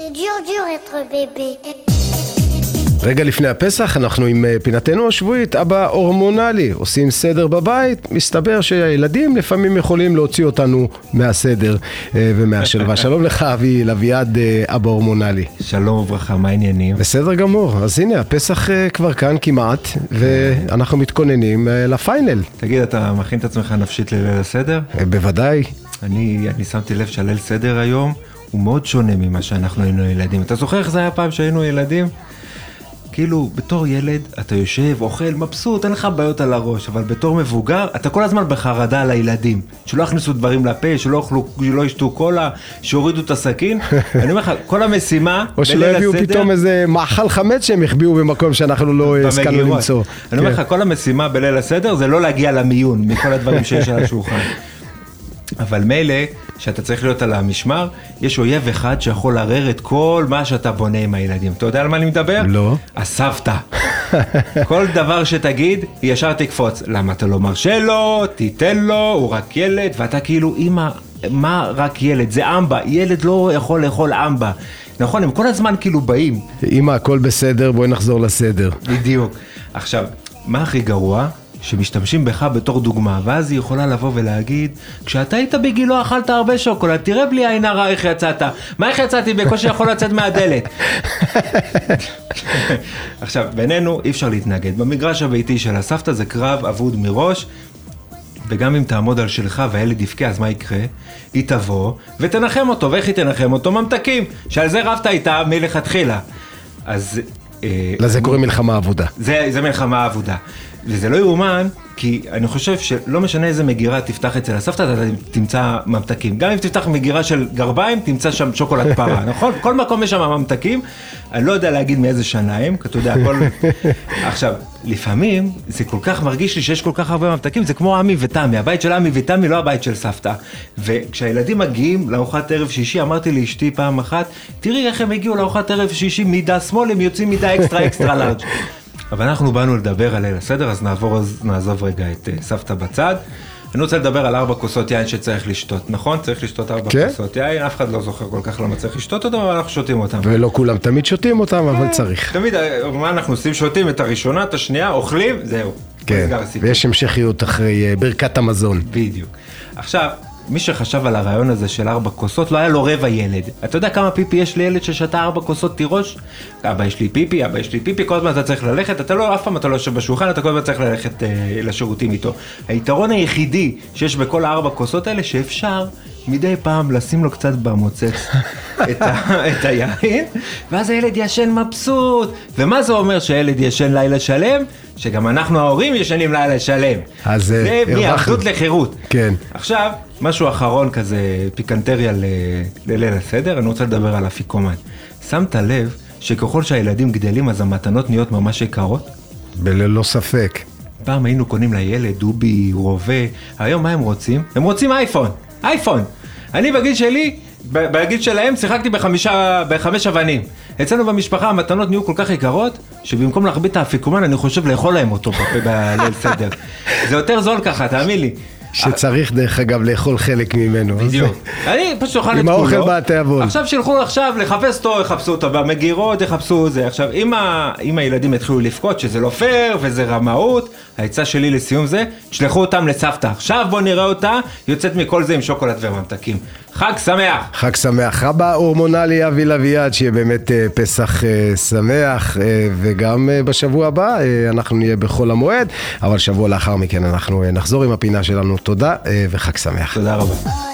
Dur, dur être bébé. רגע לפני הפסח אנחנו עם אה, פינתנו השבועית, אבא הורמונלי, עושים סדר בבית, מסתבר שהילדים לפעמים יכולים להוציא אותנו מהסדר אה, ומהשלווה. שלום לך אבי אביעד, אה, אבא הורמונלי. שלום וברכה, מה העניינים? בסדר גמור, אז הנה הפסח כבר כאן כמעט, ואנחנו מתכוננים לפיינל. תגיד, אתה מכין את עצמך נפשית לליל הסדר? בוודאי. אני, אני שמתי לב שהליל סדר היום הוא מאוד שונה ממה שאנחנו היינו ילדים. אתה זוכר איך זה היה פעם שהיינו ילדים? כאילו, בתור ילד אתה יושב, אוכל, מבסוט, אין לך בעיות על הראש, אבל בתור מבוגר אתה כל הזמן בחרדה על הילדים. שלא יכניסו דברים לפה, שלא יאכלו, שלא ישתו קולה, שיורידו את הסכין. אני אומר לך, כל המשימה או שלא יביאו הסדר- פתאום איזה מאכל חמץ שהם החביאו במקום שאנחנו לא הסכמנו. למצוא. אני אומר כן. לך, כל המשימה בליל הסדר זה לא להגיע למיון מכל הדברים שיש על השולחן. אבל מילא, שאתה צריך להיות על המשמר, יש אויב אחד שיכול לערער את כל מה שאתה בונה עם הילדים. אתה יודע על מה אני מדבר? לא. הסבתא. כל דבר שתגיד, היא ישר תקפוץ. למה אתה לא מרשה לו? תיתן לו, הוא רק ילד, ואתה כאילו, אמא, מה רק ילד? זה אמבה, ילד לא יכול לאכול אמבה. נכון, הם כל הזמן כאילו באים. אמא, הכל בסדר, בואי נחזור לסדר. בדיוק. עכשיו, מה הכי גרוע? שמשתמשים בך בתור דוגמה, ואז היא יכולה לבוא ולהגיד, כשאתה היית בגילו אכלת הרבה שוקולד, תראה בלי עין הרע איך יצאת. מה איך יצאתי? בקושי יכול לצאת מהדלת. עכשיו, בינינו אי אפשר להתנגד. במגרש הביתי של הסבתא זה קרב אבוד מראש, וגם אם תעמוד על שלך והילד יבכה, אז מה יקרה? היא תבוא ותנחם אותו, ואיך היא תנחם אותו? ממתקים, שעל זה רבת איתה מלכתחילה. אז... אה, לזה קוראים מלחמה אבודה. זה, זה מלחמה אבודה. וזה לא יאומן, כי אני חושב שלא משנה איזה מגירה תפתח אצל הסבתא, אתה תמצא ממתקים. גם אם תפתח מגירה של גרביים, תמצא שם שוקולד פרה, נכון? כל מקום יש שם ממתקים, אני לא יודע להגיד מאיזה שנה הם, כי אתה יודע, הכל... עכשיו, לפעמים זה כל כך מרגיש לי שיש כל כך הרבה ממתקים, זה כמו עמי ותמי, הבית של עמי ותמי לא הבית של סבתא. וכשהילדים מגיעים לארוחת ערב שישי, אמרתי לאשתי פעם אחת, תראי איך הם הגיעו לארוחת ערב שישי מידה שמאל, הם יוצאים מידה אקסטרה אקסטרה לארג'. אבל אנחנו באנו לדבר על ליל הסדר, אז נעבור, אז נעזוב רגע את uh, סבתא בצד. אני רוצה לדבר על ארבע כוסות יין שצריך לשתות, נכון? צריך לשתות ארבע כן. כוסות יין, אף אחד לא זוכר כל כך למה צריך לשתות אותם, אבל אנחנו שותים אותם. ולא כולם תמיד שותים אותם, אבל צריך. תמיד, אה, מה אנחנו עושים? שותים את הראשונה, את השנייה, אוכלים, זהו. כן. ויש המשכיות אחרי אה, ברכת המזון. בדיוק. עכשיו, מי שחשב על הרעיון הזה של ארבע כוסות, לא היה לו רבע ילד. אתה יודע כמה פיפי יש לילד ששתה ארבע כוסות תירוש? אבא יש לי פיפי, אבא יש לי פיפי, כל הזמן אתה צריך ללכת, אתה לא, אף פעם אתה לא יושב בשולחן, אתה כל הזמן צריך ללכת אה, לשירותים איתו. היתרון היחידי שיש בכל הארבע כוסות האלה, שאפשר מדי פעם לשים לו קצת במוצץ את, ה, את היין, ואז הילד ישן מבסוט. ומה זה אומר שהילד ישן לילה שלם? שגם אנחנו ההורים ישנים לילה שלם. אז, אה, זה. מעבדות לחירות. כן. עכשיו, משהו אחרון כזה, פיקנטריה לליל הסדר, אני רוצה לדבר על אפיקומן. שמת לב שככל שהילדים גדלים אז המתנות נהיות ממש יקרות? בללא ספק. פעם היינו קונים לילד דובי, רובה, היום מה הם רוצים? הם רוצים אייפון, אייפון. אני בגיל שלי, בגיל שלהם שיחקתי בחמישה, בחמש אבנים. אצלנו במשפחה המתנות נהיו כל כך יקרות, שבמקום להחביא את האפיקומן אני חושב לאכול להם אותו בליל סדר. זה יותר זול ככה, תאמין לי. שצריך דרך אגב לאכול חלק ממנו. בדיוק. אני פשוט אוכל את עם כולו. האוכל בא התיאבון. עכשיו שילכו עכשיו לחפש אותו, יחפשו אותו במגירות, יחפשו זה. עכשיו, אם, הילדים יתחילו לבכות שזה לא פייר וזה רמאות, העצה שלי לסיום זה, תשלחו אותם לסבתא. עכשיו בואו נראה אותה יוצאת מכל זה עם שוקולד וממתקים. חג שמח! חג שמח. רבה הורמונלי אבי לביעד, שיהיה באמת אה, פסח אה, שמח, אה, וגם בשבוע הבא אנחנו נהיה בחול המועד, אבל שבוע לאחר מכן אנחנו נחזור עם הפינה שלנו. תודה וחג שמח. תודה רבה.